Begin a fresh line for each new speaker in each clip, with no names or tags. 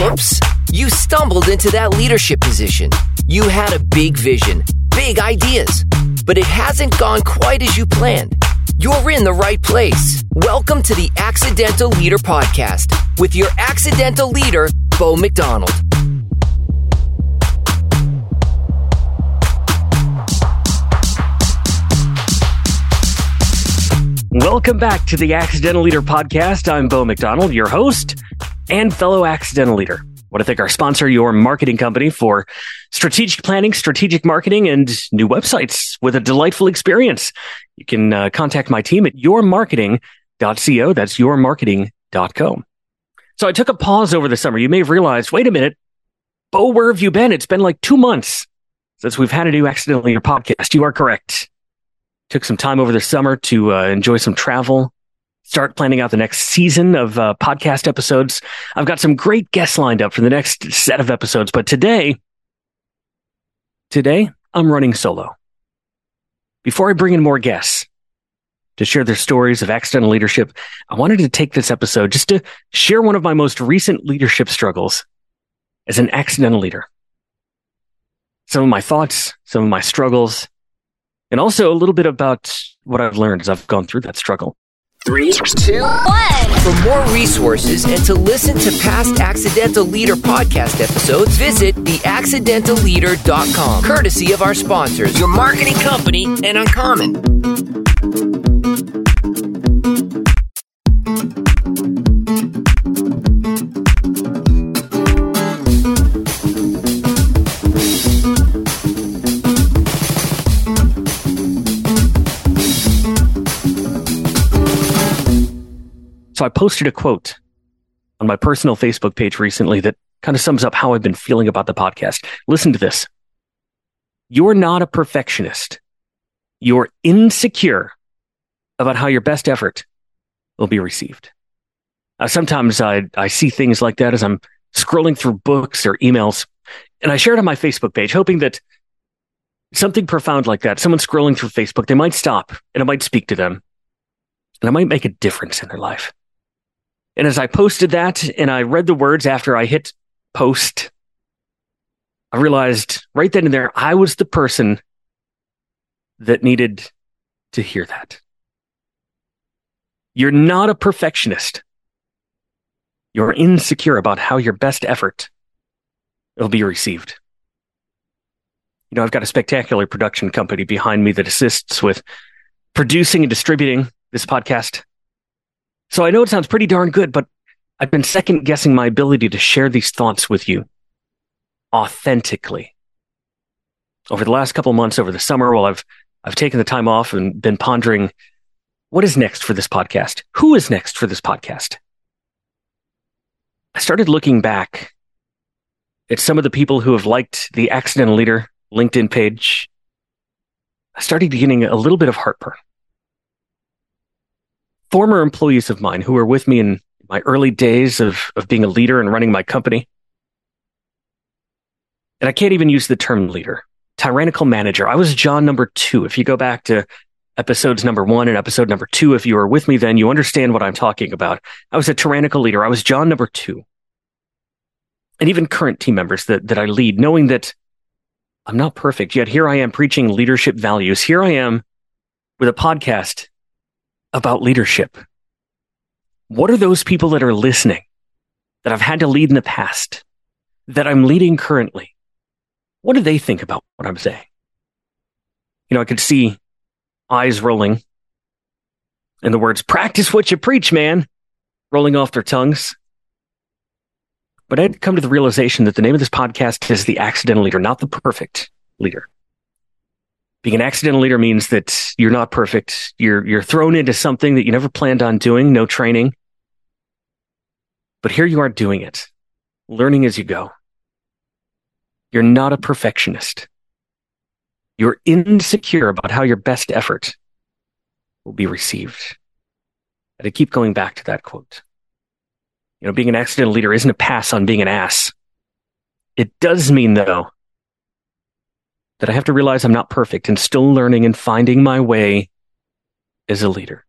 Whoops. You stumbled into that leadership position. You had a big vision, big ideas, but it hasn't gone quite as you planned. You're in the right place. Welcome to the Accidental Leader Podcast with your accidental leader, Bo McDonald.
Welcome back to the Accidental Leader Podcast. I'm Bo McDonald, your host and fellow accidental leader. I want to thank our sponsor, your marketing company, for strategic planning, strategic marketing, and new websites with a delightful experience. You can uh, contact my team at yourmarketing.co. That's yourmarketing.co. So I took a pause over the summer. You may have realized, wait a minute, Bo, where have you been? It's been like two months since we've had a new Accidental Leader podcast. You are correct took some time over the summer to uh, enjoy some travel, start planning out the next season of uh, podcast episodes. I've got some great guests lined up for the next set of episodes, but today, today I'm running solo. Before I bring in more guests to share their stories of accidental leadership, I wanted to take this episode just to share one of my most recent leadership struggles as an accidental leader. Some of my thoughts, some of my struggles, and also a little bit about what I've learned as I've gone through that struggle.
Three, two, one. For more resources and to listen to past Accidental Leader podcast episodes, visit theaccidentalleader.com, courtesy of our sponsors, your marketing company, and Uncommon.
So I posted a quote on my personal Facebook page recently that kind of sums up how I've been feeling about the podcast. Listen to this. You're not a perfectionist. You're insecure about how your best effort will be received. Uh, sometimes I, I see things like that as I'm scrolling through books or emails, and I share it on my Facebook page, hoping that something profound like that, someone scrolling through Facebook, they might stop and I might speak to them and I might make a difference in their life. And as I posted that and I read the words after I hit post, I realized right then and there, I was the person that needed to hear that. You're not a perfectionist. You're insecure about how your best effort will be received. You know, I've got a spectacular production company behind me that assists with producing and distributing this podcast. So I know it sounds pretty darn good, but I've been second guessing my ability to share these thoughts with you authentically. Over the last couple months, over the summer, while I've I've taken the time off and been pondering what is next for this podcast? Who is next for this podcast? I started looking back at some of the people who have liked the Accidental Leader LinkedIn page. I started getting a little bit of heartburn former employees of mine who were with me in my early days of, of being a leader and running my company. And I can't even use the term leader, tyrannical manager. I was John number two. If you go back to episodes number one and episode number two, if you were with me then, you understand what I'm talking about. I was a tyrannical leader. I was John number two. And even current team members that, that I lead, knowing that I'm not perfect, yet here I am preaching leadership values. Here I am with a podcast about leadership. What are those people that are listening that I've had to lead in the past that I'm leading currently? What do they think about what I'm saying? You know, I could see eyes rolling and the words, practice what you preach, man, rolling off their tongues. But I'd come to the realization that the name of this podcast is The Accidental Leader, not the perfect leader. Being an accidental leader means that you're not perfect. You're, you're thrown into something that you never planned on doing, no training. But here you are doing it, learning as you go. You're not a perfectionist. You're insecure about how your best effort will be received. And I keep going back to that quote. You know, being an accidental leader isn't a pass on being an ass. It does mean, though, that I have to realize I'm not perfect and still learning and finding my way as a leader.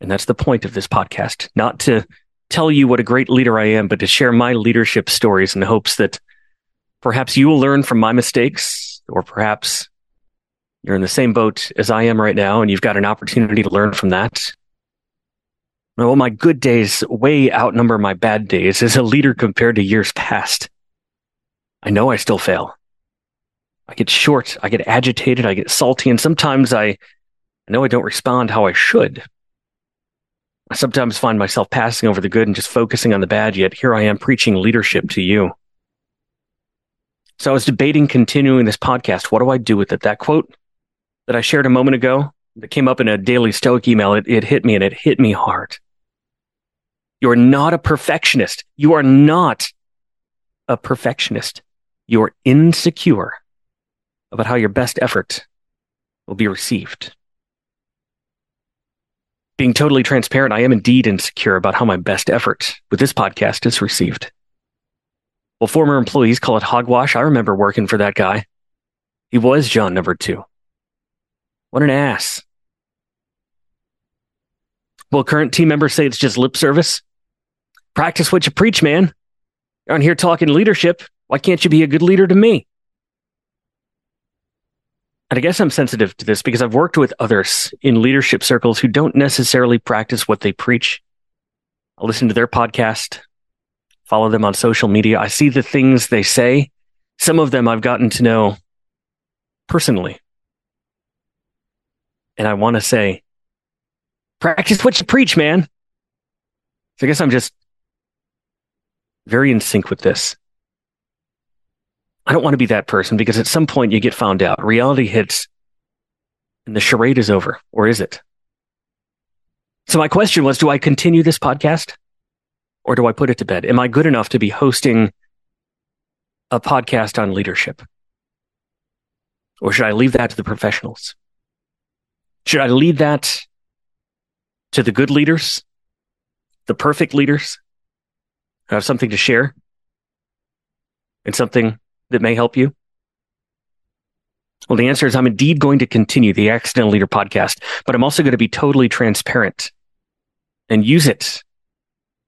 And that's the point of this podcast, not to tell you what a great leader I am, but to share my leadership stories in the hopes that perhaps you will learn from my mistakes, or perhaps you're in the same boat as I am right now and you've got an opportunity to learn from that. Well, my good days way outnumber my bad days as a leader compared to years past. I know I still fail. I get short, I get agitated, I get salty, and sometimes I, know I don't respond how I should. I sometimes find myself passing over the good and just focusing on the bad, yet here I am preaching leadership to you. So I was debating continuing this podcast. What do I do with it? That quote that I shared a moment ago that came up in a daily Stoic email, it, it hit me and it hit me hard. You're not a perfectionist. You are not a perfectionist. You're insecure about how your best effort will be received. Being totally transparent, I am indeed insecure about how my best effort with this podcast is received. Well, former employees call it hogwash. I remember working for that guy. He was John number two. What an ass. Will current team members say it's just lip service? Practice what you preach, man. You're on here talking leadership. Why can't you be a good leader to me? And I guess I'm sensitive to this because I've worked with others in leadership circles who don't necessarily practice what they preach. I listen to their podcast, follow them on social media. I see the things they say. Some of them I've gotten to know personally. And I want to say, practice what you preach, man. So I guess I'm just very in sync with this. I don't want to be that person because at some point you get found out. Reality hits and the charade is over, or is it? So my question was, do I continue this podcast or do I put it to bed? Am I good enough to be hosting a podcast on leadership? Or should I leave that to the professionals? Should I leave that to the good leaders, the perfect leaders who have something to share and something that may help you? Well, the answer is I'm indeed going to continue the Accidental Leader podcast, but I'm also going to be totally transparent and use it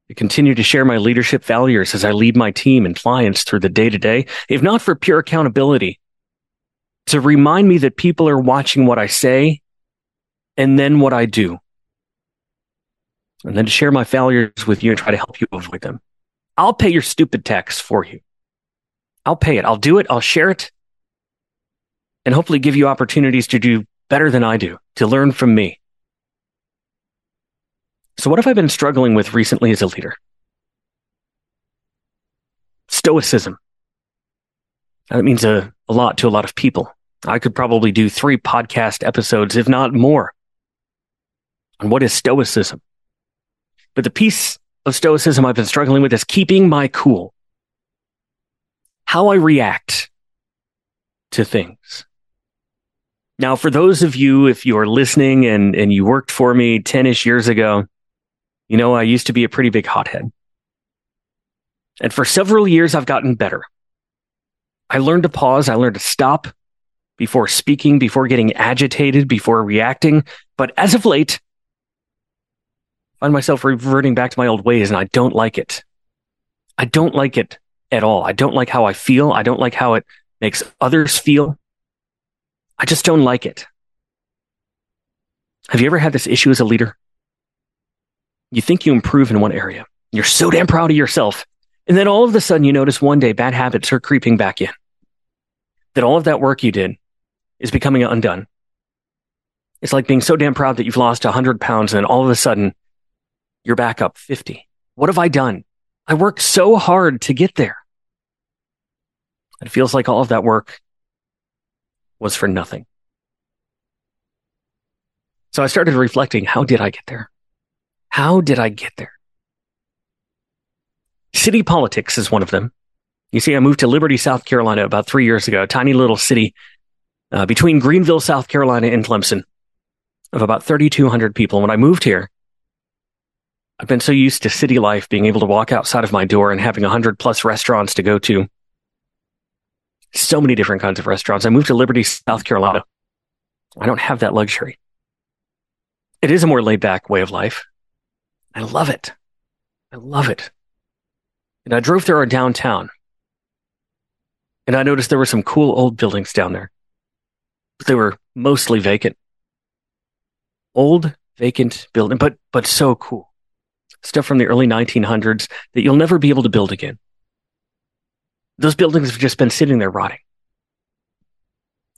to continue to share my leadership values as I lead my team and clients through the day to day, if not for pure accountability, to remind me that people are watching what I say and then what I do. And then to share my failures with you and try to help you avoid them. I'll pay your stupid tax for you. I'll pay it. I'll do it. I'll share it and hopefully give you opportunities to do better than I do, to learn from me. So what have I been struggling with recently as a leader? Stoicism. That means a, a lot to a lot of people. I could probably do three podcast episodes, if not more, on what is Stoicism. But the piece of Stoicism I've been struggling with is keeping my cool. How I react to things. Now, for those of you, if you're listening and, and you worked for me 10 ish years ago, you know, I used to be a pretty big hothead. And for several years, I've gotten better. I learned to pause. I learned to stop before speaking, before getting agitated, before reacting. But as of late, I find myself reverting back to my old ways and I don't like it. I don't like it at all. I don't like how I feel. I don't like how it makes others feel. I just don't like it. Have you ever had this issue as a leader? You think you improve in one area. You're so damn proud of yourself. And then all of a sudden you notice one day bad habits are creeping back in. That all of that work you did is becoming undone. It's like being so damn proud that you've lost 100 pounds and then all of a sudden you're back up 50. What have I done? I worked so hard to get there. It feels like all of that work was for nothing. So I started reflecting, how did I get there? How did I get there? City politics is one of them. You see, I moved to Liberty, South Carolina about three years ago, a tiny little city uh, between Greenville, South Carolina and Clemson of about 3,200 people. When I moved here, I've been so used to city life, being able to walk outside of my door and having 100 plus restaurants to go to. So many different kinds of restaurants. I moved to Liberty, South Carolina. I don't have that luxury. It is a more laid back way of life. I love it. I love it. And I drove through our downtown and I noticed there were some cool old buildings down there, but they were mostly vacant. Old, vacant building, but, but so cool. Stuff from the early 1900s that you'll never be able to build again. Those buildings have just been sitting there rotting.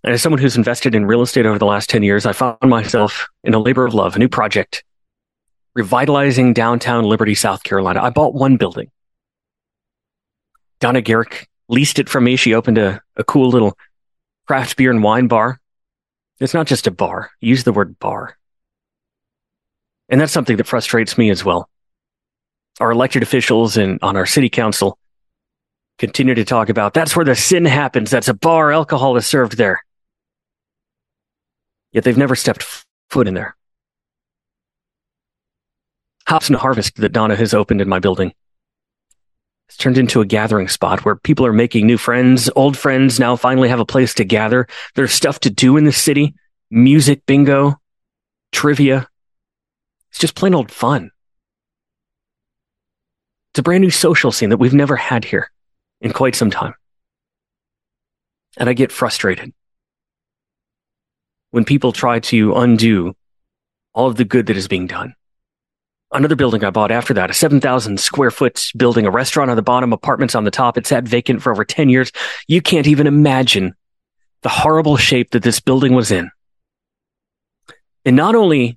And as someone who's invested in real estate over the last 10 years, I found myself in a labor of love, a new project, revitalizing downtown Liberty, South Carolina. I bought one building. Donna Garrick leased it from me. She opened a, a cool little craft beer and wine bar. It's not just a bar. Use the word bar. And that's something that frustrates me as well. Our elected officials and on our city council continue to talk about that's where the sin happens. That's a bar. Alcohol is served there. Yet they've never stepped foot in there. Hops and Harvest that Donna has opened in my building it's turned into a gathering spot where people are making new friends. Old friends now finally have a place to gather. There's stuff to do in the city. Music, bingo, trivia. It's just plain old fun. It's a brand new social scene that we've never had here in quite some time. And I get frustrated when people try to undo all of the good that is being done another building I bought after that, a 7,000 square foot building, a restaurant on the bottom, apartments on the top. It sat vacant for over 10 years. You can't even imagine the horrible shape that this building was in. And not only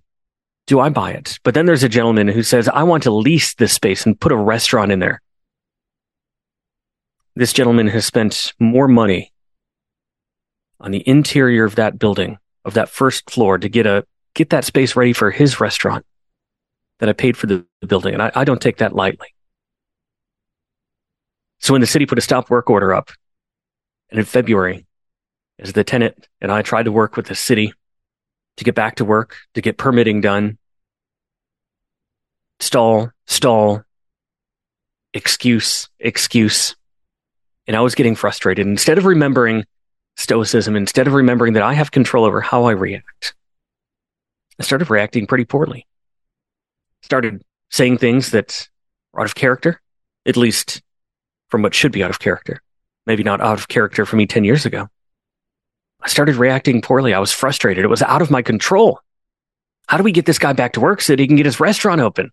do I buy it, but then there's a gentleman who says, I want to lease this space and put a restaurant in there. This gentleman has spent more money on the interior of that building, of that first floor to get a, get that space ready for his restaurant that I paid for the, building. And I, I don't take that lightly. So when the city put a stop work order up, and in February, as the tenant and I tried to work with the city to get back to work, to get permitting done, stall, stall, excuse, excuse. And I was getting frustrated. Instead of remembering stoicism, instead of remembering that I have control over how I react, I started reacting pretty poorly started saying things that are out of character, at least from what should be out of character. Maybe not out of character for me 10 years ago. I started reacting poorly. I was frustrated. It was out of my control. How do we get this guy back to work so that he can get his restaurant open?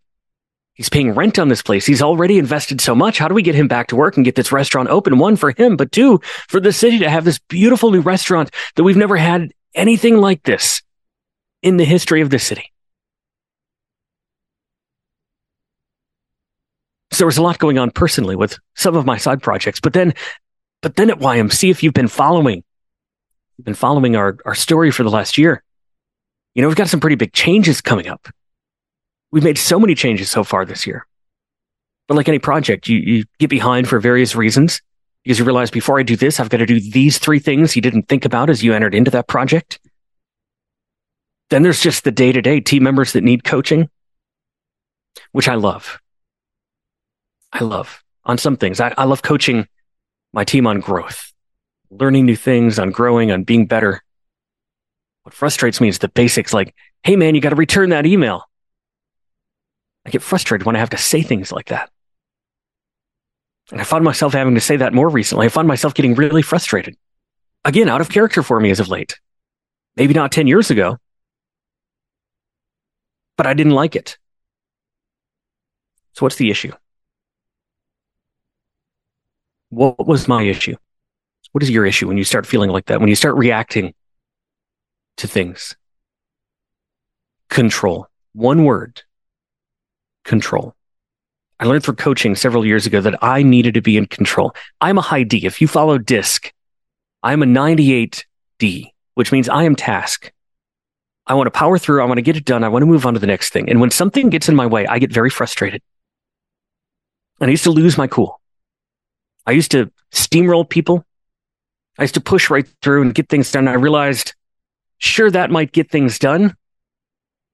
He's paying rent on this place. He's already invested so much. How do we get him back to work and get this restaurant open? One for him, but two for the city to have this beautiful new restaurant that we've never had anything like this in the history of the city. So there was a lot going on personally with some of my side projects, but then, but then at YMC, if you've been following, you've been following our, our story for the last year, you know, we've got some pretty big changes coming up. We've made so many changes so far this year. But like any project, you, you get behind for various reasons because you realize before I do this, I've got to do these three things you didn't think about as you entered into that project. Then there's just the day to day team members that need coaching, which I love. I love on some things. I, I love coaching my team on growth, learning new things, on growing, on being better. What frustrates me is the basics like, hey man, you got to return that email. I get frustrated when I have to say things like that. And I found myself having to say that more recently. I found myself getting really frustrated. Again, out of character for me as of late. Maybe not 10 years ago, but I didn't like it. So what's the issue? What was my issue? What is your issue when you start feeling like that? When you start reacting to things? Control. One word. Control. I learned through coaching several years ago that I needed to be in control. I'm a high D. If you follow DISC, I'm a 98 D, which means I am task. I want to power through. I want to get it done. I want to move on to the next thing. And when something gets in my way, I get very frustrated. And I used to lose my cool. I used to steamroll people. I used to push right through and get things done. I realized, sure, that might get things done,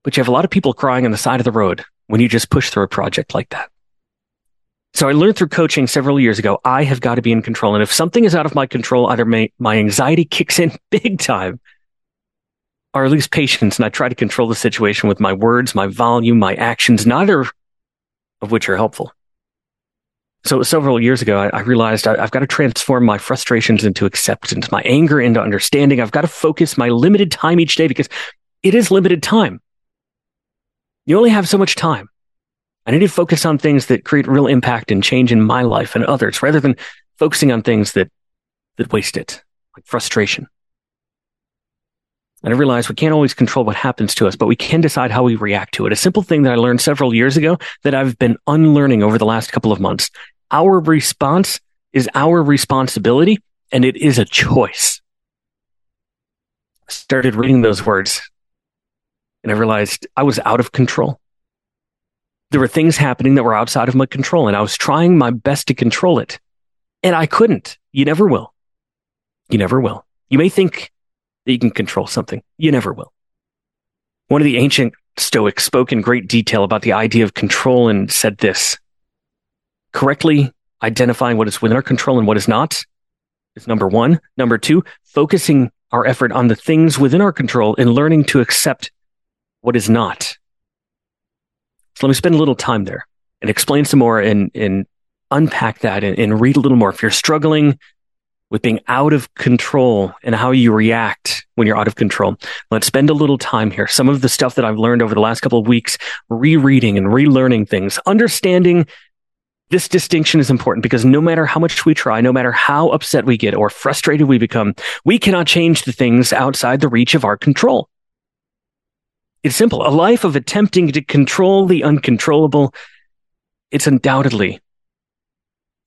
but you have a lot of people crying on the side of the road when you just push through a project like that. So I learned through coaching several years ago, I have got to be in control. And if something is out of my control, either my, my anxiety kicks in big time or I lose patience and I try to control the situation with my words, my volume, my actions, neither of which are helpful. So several years ago, I, I realized I, I've got to transform my frustrations into acceptance, my anger into understanding. I've got to focus my limited time each day because it is limited time. You only have so much time. I need to focus on things that create real impact and change in my life and others rather than focusing on things that, that waste it, like frustration. And I realize we can't always control what happens to us, but we can decide how we react to it. A simple thing that I learned several years ago that I've been unlearning over the last couple of months. Our response is our responsibility and it is a choice. I started reading those words and I realized I was out of control. There were things happening that were outside of my control and I was trying my best to control it. And I couldn't. You never will. You never will. You may think that you can control something. You never will. One of the ancient Stoics spoke in great detail about the idea of control and said this correctly identifying what is within our control and what is not is number one. Number two, focusing our effort on the things within our control and learning to accept what is not. So let me spend a little time there and explain some more and, and unpack that and, and read a little more. If you're struggling with being out of control and how you react when you're out of control. Let's spend a little time here. Some of the stuff that I've learned over the last couple of weeks, rereading and relearning things, understanding this distinction is important because no matter how much we try, no matter how upset we get or frustrated we become, we cannot change the things outside the reach of our control. It's simple. A life of attempting to control the uncontrollable, it's undoubtedly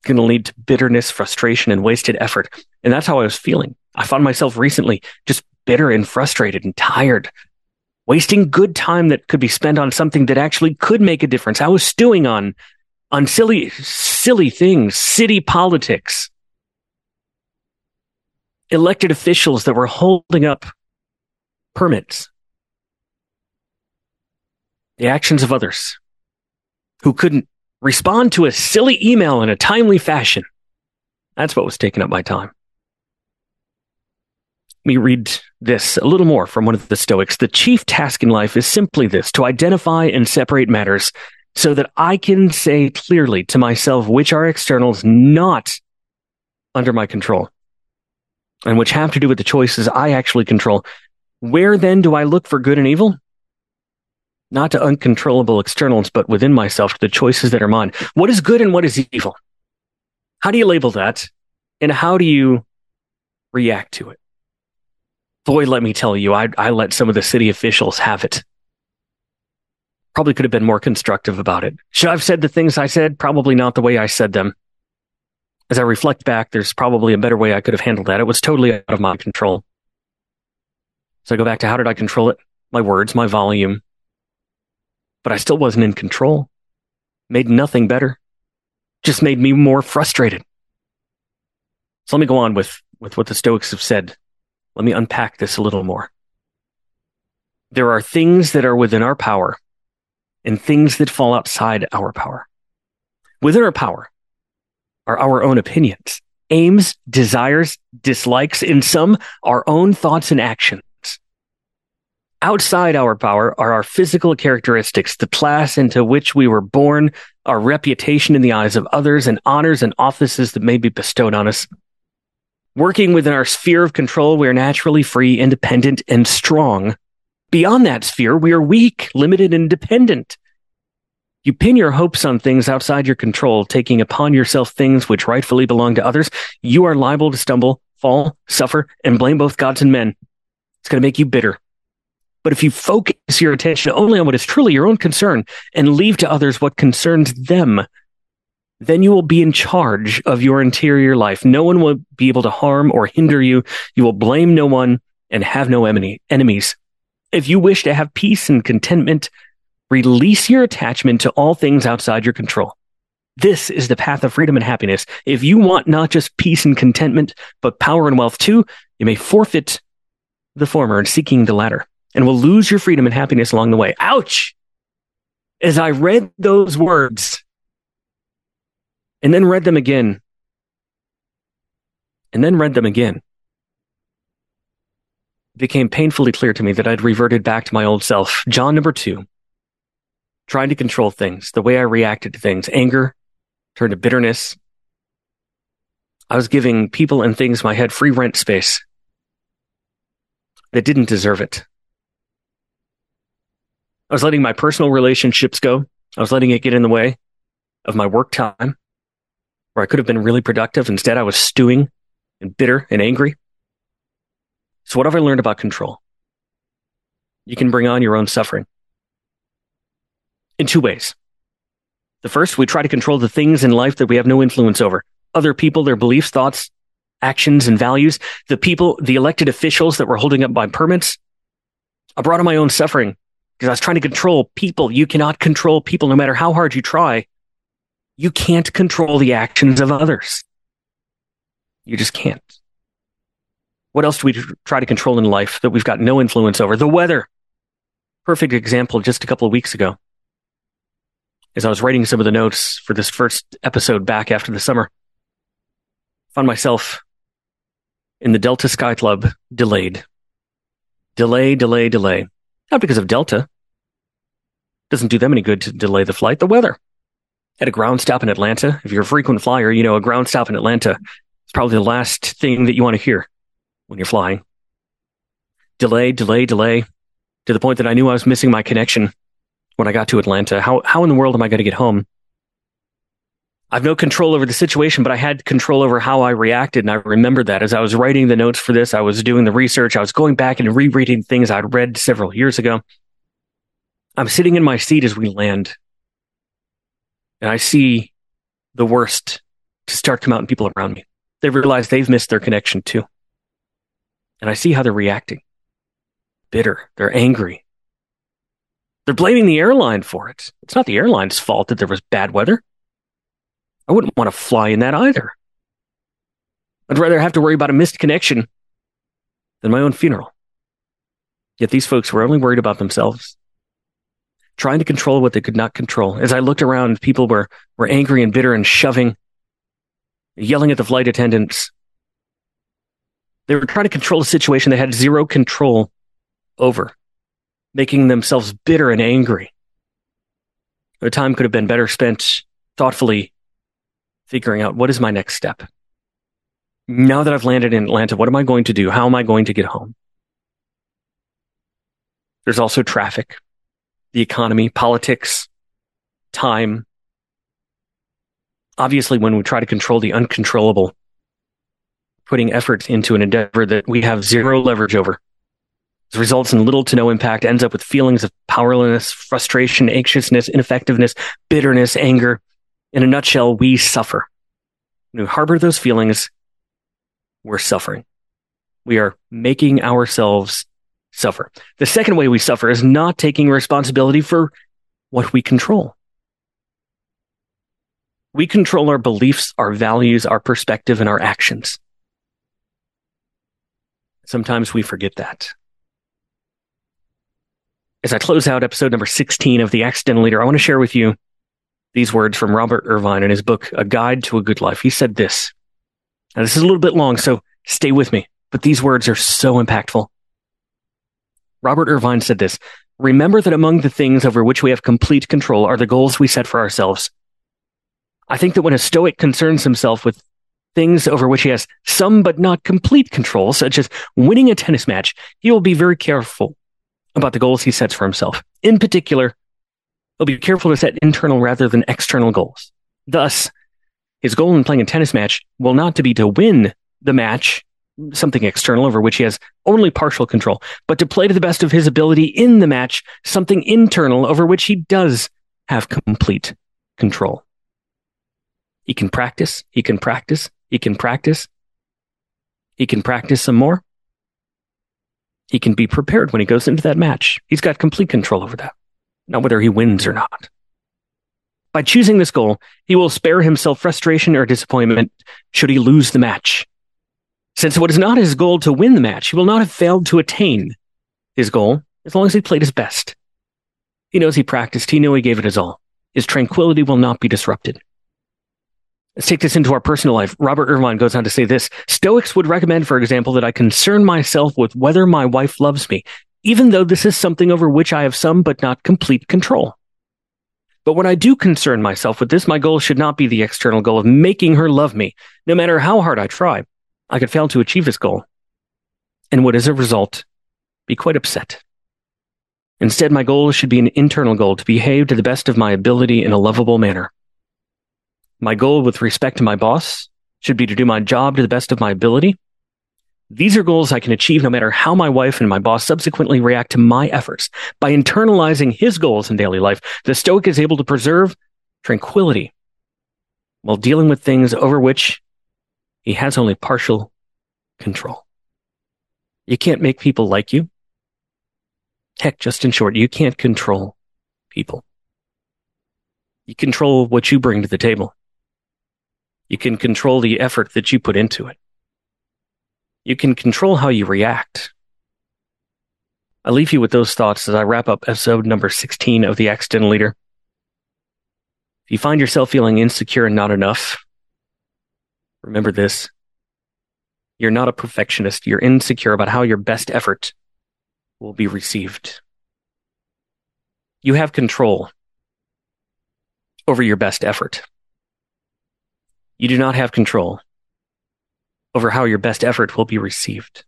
going to lead to bitterness, frustration, and wasted effort. And that's how I was feeling. I found myself recently just bitter and frustrated and tired, wasting good time that could be spent on something that actually could make a difference. I was stewing on, on silly, silly things, city politics, elected officials that were holding up permits, the actions of others who couldn't respond to a silly email in a timely fashion. That's what was taking up my time. Let me read this a little more from one of the Stoics. The chief task in life is simply this to identify and separate matters so that I can say clearly to myself which are externals not under my control and which have to do with the choices I actually control. Where then do I look for good and evil? not to uncontrollable externals, but within myself, to the choices that are mine. What is good and what is evil? How do you label that? And how do you react to it? Boy, let me tell you, I, I let some of the city officials have it. Probably could have been more constructive about it. Should I have said the things I said? Probably not the way I said them. As I reflect back, there's probably a better way I could have handled that. It was totally out of my control. So I go back to how did I control it? My words, my volume, but I still wasn't in control. Made nothing better. Just made me more frustrated. So let me go on with, with what the Stoics have said. Let me unpack this a little more. There are things that are within our power and things that fall outside our power. Within our power are our own opinions, aims, desires, dislikes, and some our own thoughts and actions. Outside our power are our physical characteristics, the class into which we were born, our reputation in the eyes of others, and honors and offices that may be bestowed on us. Working within our sphere of control, we are naturally free, independent, and strong. Beyond that sphere, we are weak, limited, and dependent. You pin your hopes on things outside your control, taking upon yourself things which rightfully belong to others. You are liable to stumble, fall, suffer, and blame both gods and men. It's going to make you bitter. But if you focus your attention only on what is truly your own concern and leave to others what concerns them, then you will be in charge of your interior life. No one will be able to harm or hinder you. You will blame no one and have no enemy, enemies. If you wish to have peace and contentment, release your attachment to all things outside your control. This is the path of freedom and happiness. If you want not just peace and contentment, but power and wealth too, you may forfeit the former and seeking the latter and will lose your freedom and happiness along the way. Ouch! As I read those words and then read them again and then read them again, became painfully clear to me that I'd reverted back to my old self, John number two, trying to control things, the way I reacted to things, anger, turned to bitterness. I was giving people and things my head free rent space that didn't deserve it. I was letting my personal relationships go. I was letting it get in the way of my work time where I could have been really productive. Instead, I was stewing and bitter and angry. So, what have I learned about control? You can bring on your own suffering in two ways. The first, we try to control the things in life that we have no influence over other people, their beliefs, thoughts, actions, and values, the people, the elected officials that were holding up my permits. I brought on my own suffering because I was trying to control people. You cannot control people no matter how hard you try. You can't control the actions of others. You just can't. What else do we try to control in life that we've got no influence over? The weather. Perfect example just a couple of weeks ago. As I was writing some of the notes for this first episode back after the summer, I found myself in the Delta Sky Club delayed. Delay, delay, delay. Not because of Delta. Doesn't do them any good to delay the flight. The weather. At a ground stop in Atlanta, if you're a frequent flyer, you know a ground stop in Atlanta is probably the last thing that you want to hear when you're flying. Delay, delay, delay, to the point that I knew I was missing my connection when I got to Atlanta. How, how in the world am I going to get home? I've no control over the situation, but I had control over how I reacted. And I remember that as I was writing the notes for this, I was doing the research, I was going back and rereading things I'd read several years ago. I'm sitting in my seat as we land, and I see the worst to start come out in people around me. They realize they've missed their connection too. And I see how they're reacting. Bitter. They're angry. They're blaming the airline for it. It's not the airline's fault that there was bad weather. I wouldn't want to fly in that either. I'd rather have to worry about a missed connection than my own funeral. Yet these folks were only worried about themselves, trying to control what they could not control. As I looked around, people were, were angry and bitter and shoving, yelling at the flight attendants. They were trying to control a situation they had zero control over, making themselves bitter and angry. Their time could have been better spent thoughtfully figuring out what is my next step. Now that I've landed in Atlanta, what am I going to do? How am I going to get home? There's also traffic, the economy, politics, time. Obviously, when we try to control the uncontrollable, putting effort into an endeavor that we have zero leverage over this results in little to no impact, ends up with feelings of powerlessness, frustration, anxiousness, ineffectiveness, bitterness, anger, in a nutshell, we suffer. When we harbor those feelings, we're suffering. We are making ourselves suffer. The second way we suffer is not taking responsibility for what we control. We control our beliefs, our values, our perspective, and our actions. Sometimes we forget that. As I close out episode number 16 of The Accidental Leader, I want to share with you these words from Robert Irvine in his book, A Guide to a Good Life. He said this. Now, this is a little bit long, so stay with me, but these words are so impactful. Robert Irvine said this Remember that among the things over which we have complete control are the goals we set for ourselves. I think that when a Stoic concerns himself with things over which he has some but not complete control, such as winning a tennis match, he will be very careful about the goals he sets for himself. In particular, He'll be careful to set internal rather than external goals. Thus, his goal in playing a tennis match will not to be to win the match, something external over which he has only partial control, but to play to the best of his ability in the match, something internal over which he does have complete control. He can practice, he can practice, he can practice, he can practice some more. He can be prepared when he goes into that match. He's got complete control over that not whether he wins or not. By choosing this goal, he will spare himself frustration or disappointment should he lose the match. Since it was not his goal to win the match, he will not have failed to attain his goal as long as he played his best. He knows he practiced, he knew he gave it his all. His tranquility will not be disrupted. Let's take this into our personal life. Robert Irvine goes on to say this Stoics would recommend, for example, that I concern myself with whether my wife loves me even though this is something over which I have some but not complete control. But when I do concern myself with this, my goal should not be the external goal of making her love me. No matter how hard I try, I could fail to achieve this goal. And would as a result be quite upset. Instead, my goal should be an internal goal to behave to the best of my ability in a lovable manner. My goal with respect to my boss should be to do my job to the best of my ability. These are goals I can achieve no matter how my wife and my boss subsequently react to my efforts. By internalizing his goals in daily life, the Stoic is able to preserve tranquility while dealing with things over which he has only partial control. You can't make people like you. Heck, just in short, you can't control people. You control what you bring to the table. You can control the effort that you put into it. You can control how you react. I leave you with those thoughts as I wrap up episode number 16 of The Accidental Leader. If you find yourself feeling insecure and not enough, remember this. You're not a perfectionist. You're insecure about how your best effort will be received. You have control over your best effort. You do not have control over how your best effort will be received,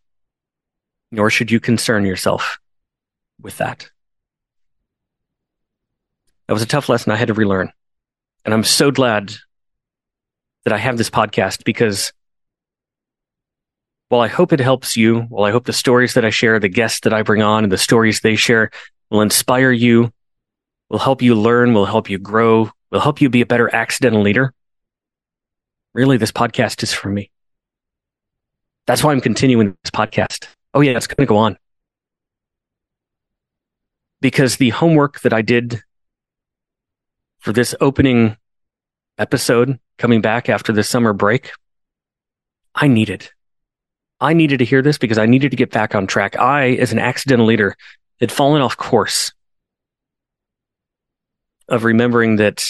nor should you concern yourself with that. That was a tough lesson I had to relearn. And I'm so glad that I have this podcast because well, I hope it helps you. Well, I hope the stories that I share, the guests that I bring on, and the stories they share will inspire you, will help you learn, will help you grow, will help you be a better accidental leader. Really, this podcast is for me. That's why I'm continuing this podcast. Oh, yeah, it's going to go on. Because the homework that I did for this opening episode coming back after the summer break, I need it. I needed to hear this because I needed to get back on track. I, as an accidental leader, had fallen off course of remembering that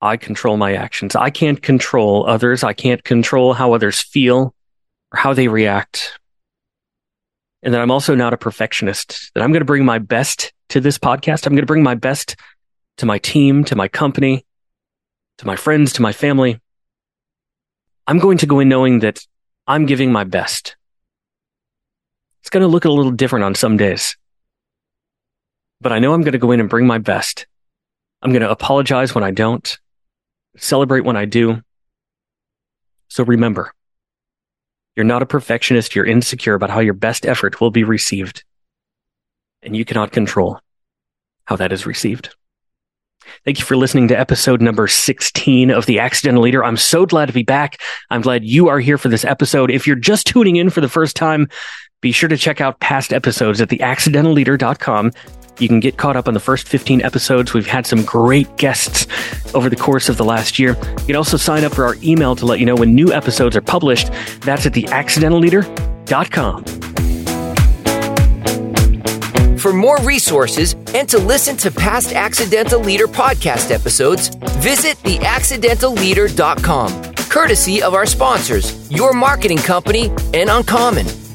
I control my actions. I can't control others. I can't control how others feel or how they react. And that I'm also not a perfectionist, that I'm going to bring my best to this podcast. I'm going to bring my best to my team, to my company, to my friends, to my family. I'm going to go in knowing that I'm giving my best. It's going to look a little different on some days. But I know I'm going to go in and bring my best. I'm going to apologize when I don't, celebrate when I do. So remember, you're not a perfectionist. You're insecure about how your best effort will be received. And you cannot control how that is received. Thank you for listening to episode number 16 of The Accidental Leader. I'm so glad to be back. I'm glad you are here for this episode. If you're just tuning in for the first time, be sure to check out past episodes at theaccidentalleader.com. You can get caught up on the first 15 episodes. We've had some great guests over the course of the last year. You can also sign up for our email to let you know when new episodes are published. That's at theaccidentalleader.com.
For more resources and to listen to past Accidental Leader podcast episodes, visit theaccidentalleader.com, courtesy of our sponsors, Your Marketing Company and Uncommon.